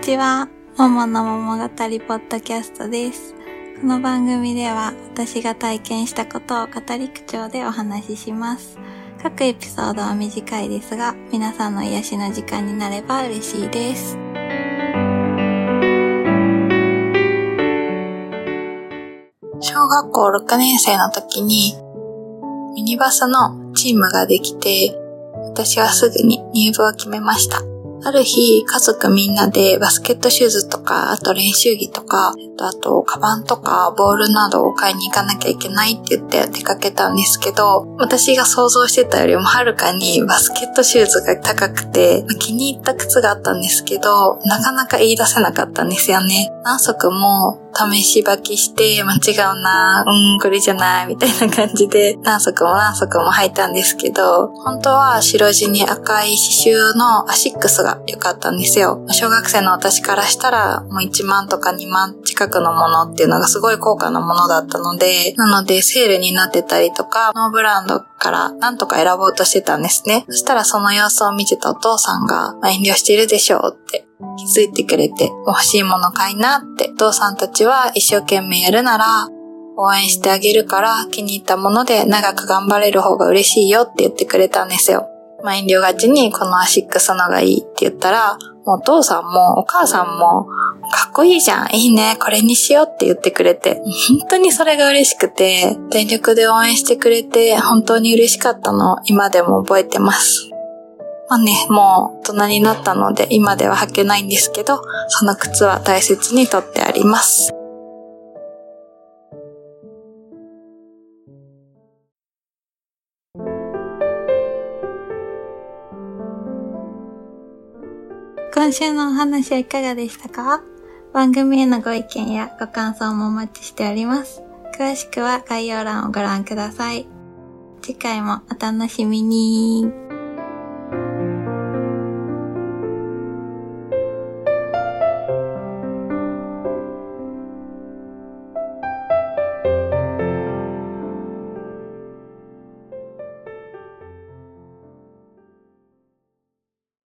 ちは。ももの桃語りポッドキャストです。この番組では私が体験したことを語り口調でお話しします。各エピソードは短いですが、皆さんの癒しの時間になれば嬉しいです。小学校6年生の時にミニバスのチームができて、私はすぐに入部を決めました。ある日、家族みんなでバスケットシューズとか、あと練習着とか、あと、カバンとか、ボールなどを買いに行かなきゃいけないって言って出かけたんですけど、私が想像してたよりもはるかにバスケットシューズが高くて、気に入った靴があったんですけど、なかなか言い出せなかったんですよね。何足も試し履きして、なんか違うな、うん、これじゃない、みたいな感じで、何足も何足も履いたんですけど、本当は白地に赤い刺繍のアシックスが良かったんですよ。小学生の私からしたら、もう1万とか2万近くのものっていうのがすごい高価なものだったので、なのでセールになってたりとか、ノーブランドから何とか選ぼうとしてたんですね。そしたらその様子を見てたお父さんが、まあ、遠慮してるでしょうって気づいてくれて、欲しいもの買いなって、お父さんたちは一生懸命やるなら、応援してあげるから気に入ったもので長く頑張れる方が嬉しいよって言ってくれたんですよ。まあ、遠慮がちにこのアシックスのがいいって言ったら、もうお父さんもお母さんもかっこいいじゃん、いいね、これにしようって言ってくれて、本当にそれが嬉しくて、全力で応援してくれて本当に嬉しかったのを今でも覚えてます。まあね、もう大人になったので今では履けないんですけど、その靴は大切に取ってあります。今週のお話はいかがでしたか？番組へのご意見やご感想もお待ちしております。詳しくは概要欄をご覧ください。次回もお楽しみに。